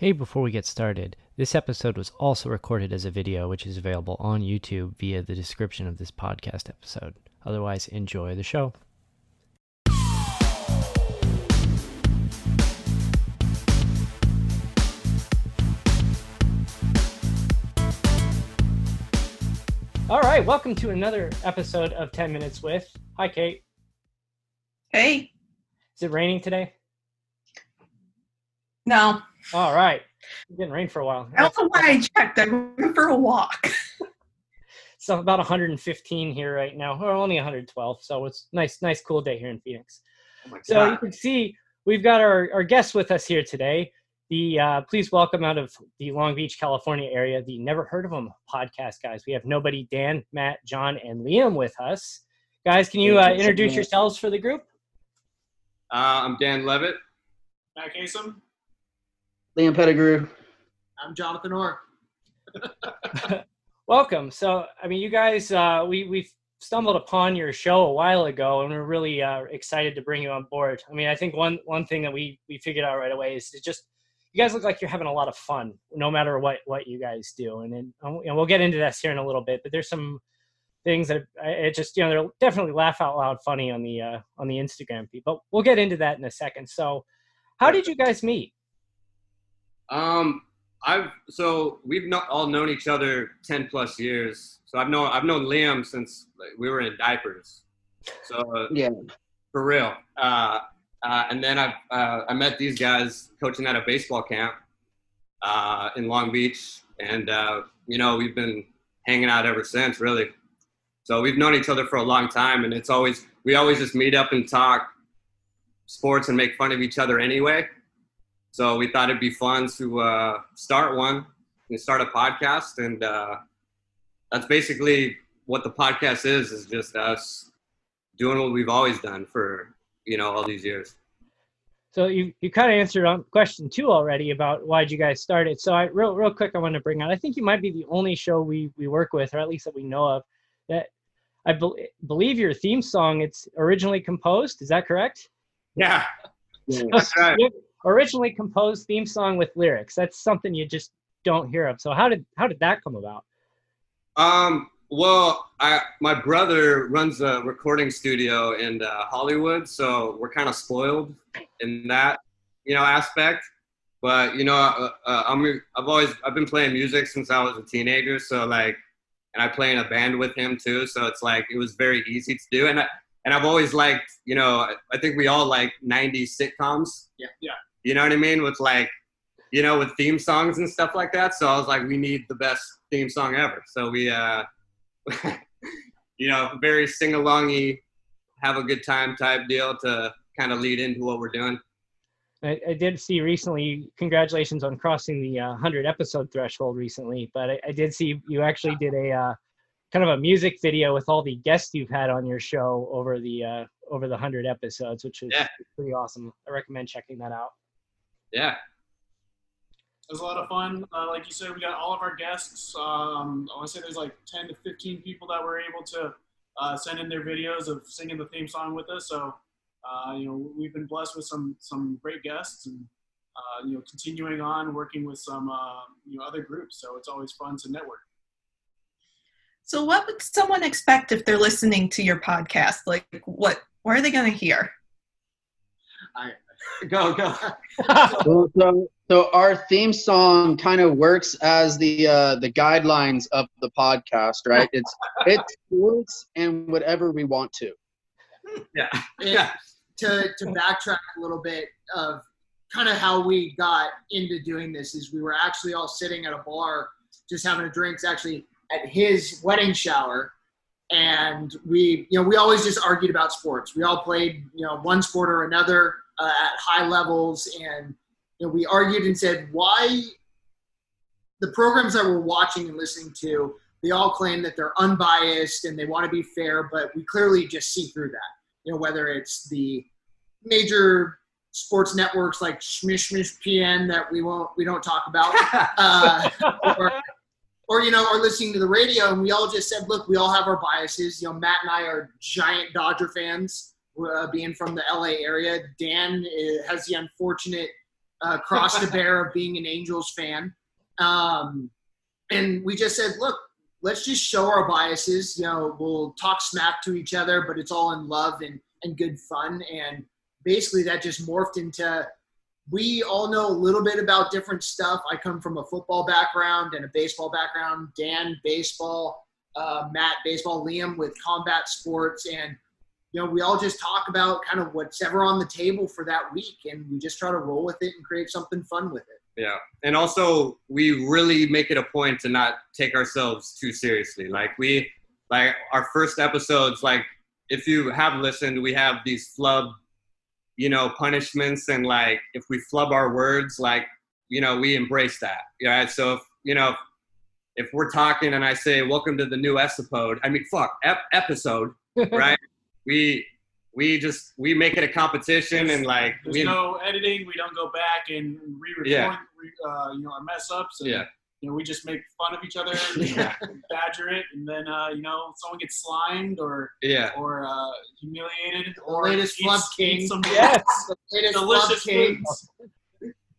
Hey, before we get started, this episode was also recorded as a video, which is available on YouTube via the description of this podcast episode. Otherwise, enjoy the show. All right, welcome to another episode of 10 Minutes with. Hi, Kate. Hey. Is it raining today? No. All right. It's getting rain for a while. I don't why I checked. I went for a walk. so about 115 here right now, or only 112. So it's nice, nice, cool day here in Phoenix. Oh so you can see we've got our, our guests with us here today. The uh, please welcome out of the Long Beach, California area, the Never Heard of Them podcast guys. We have nobody, Dan, Matt, John, and Liam with us. Guys, can you uh, introduce yourselves for the group? Uh, I'm Dan Levitt. Matt Kasem. Liam Pettigrew. I'm Jonathan Orr. Welcome. So, I mean, you guys, uh, we we stumbled upon your show a while ago, and we're really uh, excited to bring you on board. I mean, I think one one thing that we we figured out right away is just you guys look like you're having a lot of fun, no matter what what you guys do, and then and we'll get into this here in a little bit. But there's some things that it just you know they're definitely laugh out loud funny on the uh, on the Instagram feed. But we'll get into that in a second. So, how did you guys meet? Um, I've so we've not all known each other ten plus years. So I've known I've known Liam since like, we were in diapers. So uh, yeah, for real. Uh, uh, and then I uh, I met these guys coaching at a baseball camp uh, in Long Beach, and uh, you know we've been hanging out ever since, really. So we've known each other for a long time, and it's always we always just meet up and talk sports and make fun of each other anyway. So we thought it'd be fun to uh, start one and start a podcast, and uh, that's basically what the podcast is: is just us doing what we've always done for you know all these years. So you you kind of answered on question two already about why'd you guys start it. So I real real quick I want to bring out. I think you might be the only show we we work with, or at least that we know of, that I be- believe your theme song it's originally composed. Is that correct? Yeah, that's right originally composed theme song with lyrics. That's something you just don't hear of. So how did how did that come about? Um, well, I my brother runs a recording studio in uh, Hollywood, so we're kind of spoiled in that you know aspect. But you know, uh, uh, I'm I've always I've been playing music since I was a teenager, so like, and I play in a band with him too. So it's like it was very easy to do, and I, and I've always liked you know I think we all like '90s sitcoms. Yeah, yeah. You know what I mean? With like, you know, with theme songs and stuff like that. So I was like, we need the best theme song ever. So we, uh, you know, very sing alongy, have a good time type deal to kind of lead into what we're doing. I, I, did see recently. Congratulations on crossing the uh, hundred episode threshold recently. But I, I, did see you actually did a uh, kind of a music video with all the guests you've had on your show over the uh, over the hundred episodes, which is yeah. pretty awesome. I recommend checking that out. Yeah. it was a lot of fun. Uh, like you said, we got all of our guests. Um, I want to say there's like 10 to 15 people that were able to uh, send in their videos of singing the theme song with us. So, uh, you know, we've been blessed with some some great guests, and uh, you know, continuing on working with some uh, you know other groups. So it's always fun to network. So, what would someone expect if they're listening to your podcast? Like, what? What are they going to hear? Go go. So, so, so our theme song kind of works as the uh, the guidelines of the podcast, right? It's it's sports and whatever we want to. Yeah. Yeah. to to backtrack a little bit of kind of how we got into doing this is we were actually all sitting at a bar just having a drinks actually at his wedding shower and we you know we always just argued about sports we all played you know one sport or another uh, at high levels and you know we argued and said why the programs that we're watching and listening to they all claim that they're unbiased and they want to be fair but we clearly just see through that you know whether it's the major sports networks like Schmish Schmish PN that we won't we don't talk about, uh, or, or you know, or listening to the radio, and we all just said, look, we all have our biases. You know, Matt and I are giant Dodger fans, uh, being from the LA area. Dan uh, has the unfortunate uh, cross to bear of being an Angels fan, um, and we just said, look. Let's just show our biases. You know, we'll talk smack to each other, but it's all in love and, and good fun. And basically that just morphed into we all know a little bit about different stuff. I come from a football background and a baseball background. Dan, baseball. Uh, Matt, baseball. Liam with combat sports. And, you know, we all just talk about kind of what's ever on the table for that week. And we just try to roll with it and create something fun with it. Yeah. And also we really make it a point to not take ourselves too seriously. Like we like our first episodes, like if you have listened, we have these flub, you know, punishments and like if we flub our words, like, you know, we embrace that. Yeah. So if you know if we're talking and I say welcome to the new episode, I mean fuck ep- episode, right? We we just we make it a competition and like There's we no editing. We don't go back and re-record, Yeah. re, uh, you know, our mess ups. And, yeah You know, we just make fun of each other, you know, badger it, and then uh, you know, someone gets slimed or yeah or uh, humiliated The or latest eats- King. eats some Yes. Latest delicious Flub King.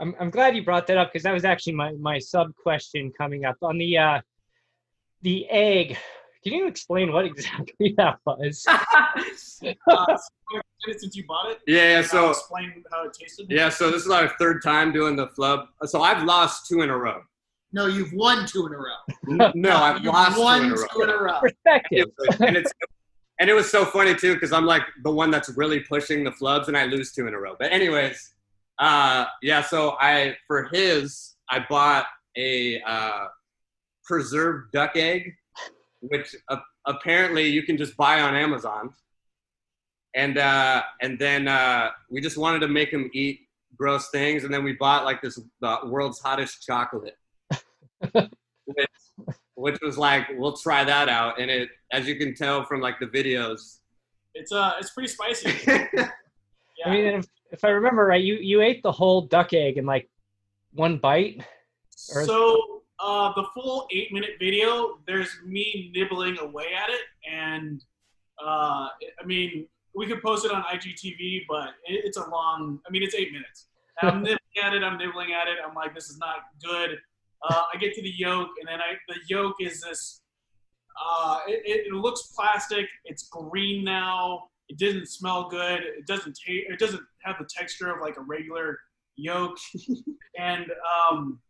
I'm, I'm glad you brought that up because that was actually my, my sub question coming up on the uh, the egg. Can you explain what exactly that was? Uh, since you bought it, yeah yeah so explain how it tasted. yeah so this is our third time doing the flub so I've lost two in a row No, you've won two in a row. N- no I've You've lost won two in a row two in a row. Perspective. and it's and it was so funny too because I'm like the one that's really pushing the flubs and I lose two in a row. But anyways, uh, yeah. So I for his I bought a uh, preserved duck egg, which uh, apparently you can just buy on Amazon. And uh, and then uh, we just wanted to make him eat gross things, and then we bought like this the world's hottest chocolate, which, which was like we'll try that out, and it as you can tell from like the videos. It's uh, it's pretty spicy. Yeah. I mean, if, if I remember right, you, you ate the whole duck egg in like one bite. or- So uh, the full eight minute video, there's me nibbling away at it, and uh, I mean, we could post it on IGTV, but it, it's a long. I mean, it's eight minutes. I'm nibbling at it. I'm nibbling at it. I'm like, this is not good. Uh, I get to the yolk, and then I the yolk is this. Uh, it, it, looks plastic. It's green now. It doesn't smell good. It doesn't taste. It doesn't have the texture of like a regular yolk. and um,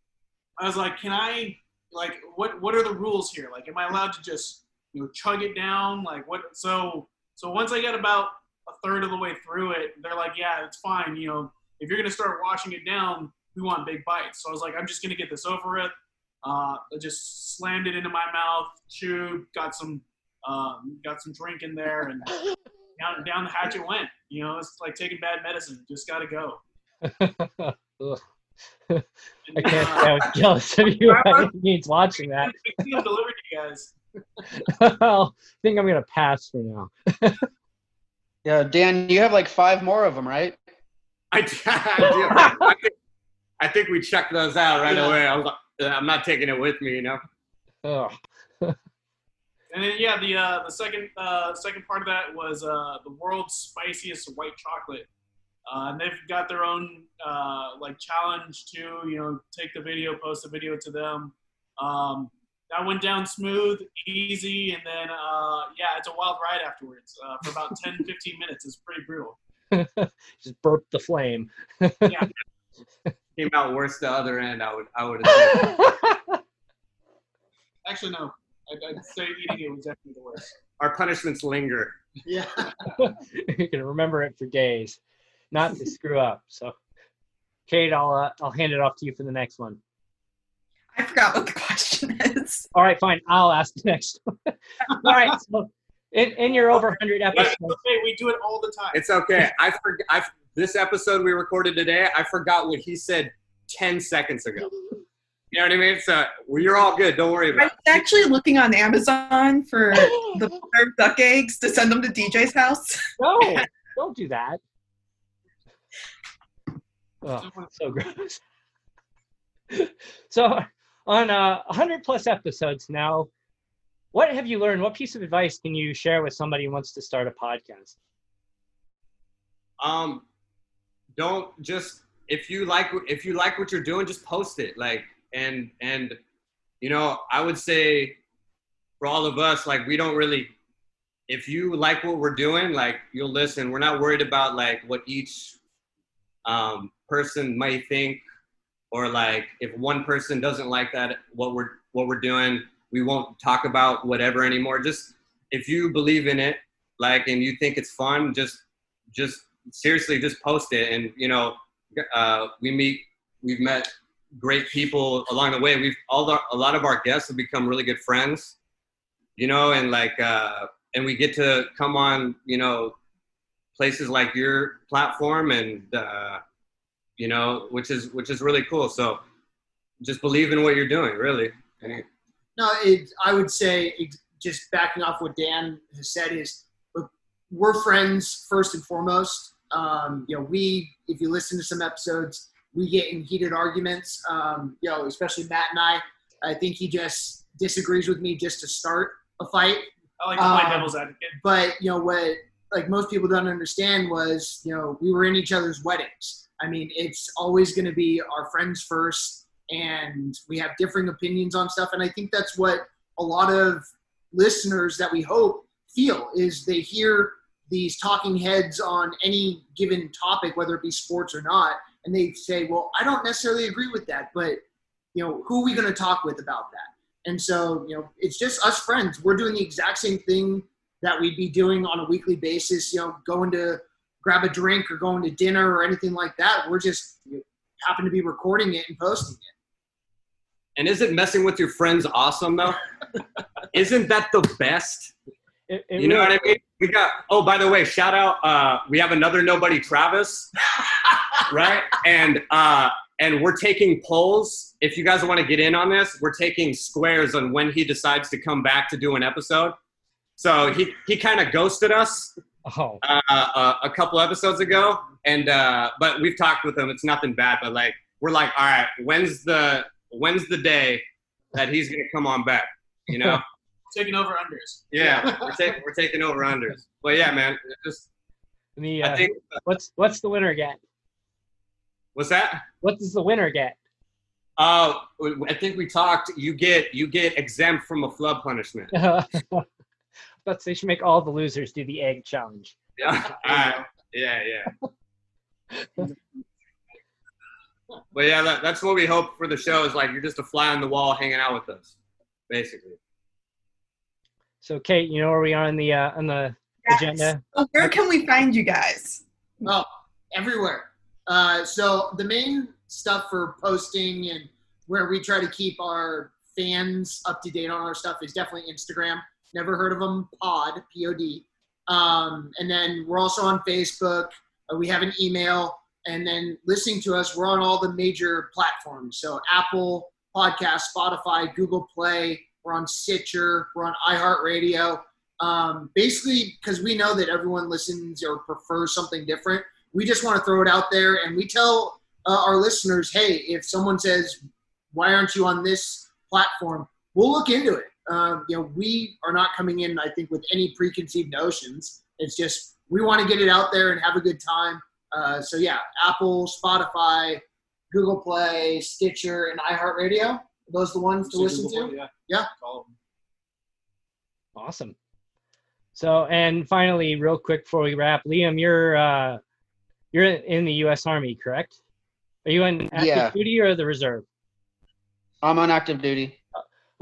I was like, can I like what what are the rules here? Like, am I allowed to just you know chug it down? Like what? So so once I get about a third of the way through it, they're like, yeah, it's fine. You know, if you're gonna start washing it down, we want big bites. So I was like, I'm just gonna get this over with. Uh, I just slammed it into my mouth, chewed, got some um, got some drink in there, and down down the hatch it went. You know, it's like taking bad medicine. Just gotta go. Ugh. And, I can't say I was jealous of you by any means watching that. I think delivered to you guys. well, I think I'm gonna pass for now. Yeah, Dan, you have like five more of them, right? I, I do. I think, I think we checked those out right Yeah. away. I was like, "Uh, I'm not taking it with me, you know. Oh, And then yeah, the uh, the second uh, second part of that was uh, the world's spiciest white chocolate. Uh, and they've got their own uh, like challenge too. You know, take the video, post the video to them. Um, that went down smooth, easy, and then uh, yeah, it's a wild ride afterwards uh, for about 10, 15 minutes. It's pretty brutal. just burp the flame. yeah. Came out worse the other end. I would I would have. Actually, no, I'd, I'd say eating it was definitely the worst. Our punishments linger. Yeah. you can remember it for days, not to screw up. So, Kate, I'll uh, I'll hand it off to you for the next one. I forgot what the question is. All right, fine. I'll ask the next one. All right. So, in, in your over 100 But episodes, hey, we do it all the time. It's okay. I forgot. I this episode we recorded today. I forgot what he said ten seconds ago. You know what I mean? So well, you're all good. Don't worry about it. I about was actually looking on Amazon for the duck eggs to send them to DJ's house. no, don't do that. Oh, so gross. so, on uh, 100 plus episodes now, what have you learned? What piece of advice can you share with somebody who wants to start a podcast? Um, don't just if you like if you like what you're doing, just post it. Like and and you know I would say for all of us, like we don't really. If you like what we're doing, like you'll listen. We're not worried about like what each um, person might think or like if one person doesn't like that what we're what we're doing we won't talk about whatever anymore. Just if you believe in it like and you think it's fun just just seriously just post it. And you know uh, we meet we've met great people along the way. We've all the, a lot of our guests have become really good friends you know and like uh, and we get to come on you know places like your platform and uh, you know which is which is really cool so just believe in what you're doing really No, it, I would say it, just backing off what Dan has said is look, we're friends first and foremost. Um, you know, we if you listen to some episodes, we get in heated arguments. Um, you know, especially Matt and I. I think he just disagrees with me just to start a fight. I like to play Um, devil's advocate. But you know what? Like most people don't understand was you know we were in each other's weddings. I mean, it's always going to be our friends first, and we have differing opinions on stuff. And I think that's what a lot of listeners that we hope feel is they hear these talking heads on any given topic, whether it be sports or not, and they say, "Well, I don't necessarily agree with that, but you know, who are we going to talk with about that?" And so, you know, it's just us friends. We're doing the exact same thing that we'd be doing on a weekly basis, you know, going to grab a drink or going to dinner or anything like that. We're just you know, happen to be recording it and posting it. and isn't messing with your friends awesome though isn't that the best It, it you know really- what I mean? We got. Oh, by the way, shout out. Uh, we have another nobody, Travis, right? And uh, and we're taking polls. If you guys want to get in on this, we're taking squares on when he decides to come back to do an episode. So he he kind of ghosted us Oh, uh, uh, a couple episodes ago, and uh, but we've talked with him. It's nothing bad, but like we're like, all right, when's the when's the day that he's gonna come on back? You know? Taking over unders. Yeah, we're taking we're taking over unders. But yeah, man, just the, I uh, think what's what's the winner get? what's that? What does the winner get? Uh, I think we talked. You get you get exempt from a flub punishment. but they should make all the losers do the egg challenge. Yeah, all right. yeah, yeah. But yeah, that, that's what we hope for the show. Is like you're just a fly on the wall, hanging out with us, basically. So, Kate, you know where we are on the uh, on the agenda? So where can we find you guys? Oh, everywhere. Uh, so the main stuff for posting and where we try to keep our fans up to date on our stuff is definitely Instagram. Never heard of them? Pod, P-O-D. Um, and then we're also on Facebook. Uh, we have an email. And then listening to us, we're on all the major platforms. So Apple Podcast, Spotify, Google Play. We're on Stitcher. We're on iHeartRadio. Um, basically, because we know that everyone listens or prefers something different, we just want to throw it out there and we tell uh, our listeners, hey, if someone says, "Why aren't you on this platform?" We'll look into it. Um, you know, we are not coming in, I think, with any preconceived notions. It's just we want to get it out there and have a good time. Uh, so yeah, Apple, Spotify, Google Play, Stitcher, and iHeartRadio. Those Are those the ones to So listen Google to? Play, Yeah. Yeah. All of them. Awesome. So, and finally, real quick before we wrap, Liam, you're uh, you're in the U.S. Army, correct? Are you in active Yeah. duty or the reserve? I'm on active duty.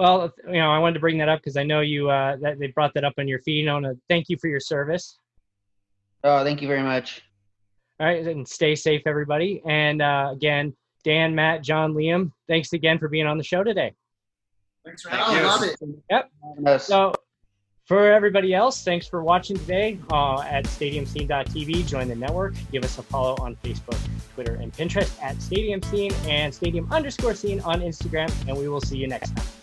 Well, you know, I wanted to bring that up because I know you uh, that they brought that up on your feed. I want to thank you for your service. Oh, thank you very much. All right, and stay safe, everybody. And uh, again, Dan, Matt, John, Liam, thanks again for being on the show today. Thanks for having I us. love it. Yep. Yes. So, for everybody else, thanks for watching today uh, at StadiumScene.tv. Join the network. Give us a follow on Facebook, Twitter, and Pinterest at Stadium Scene and Stadium underscore Scene on Instagram. And we will see you next time.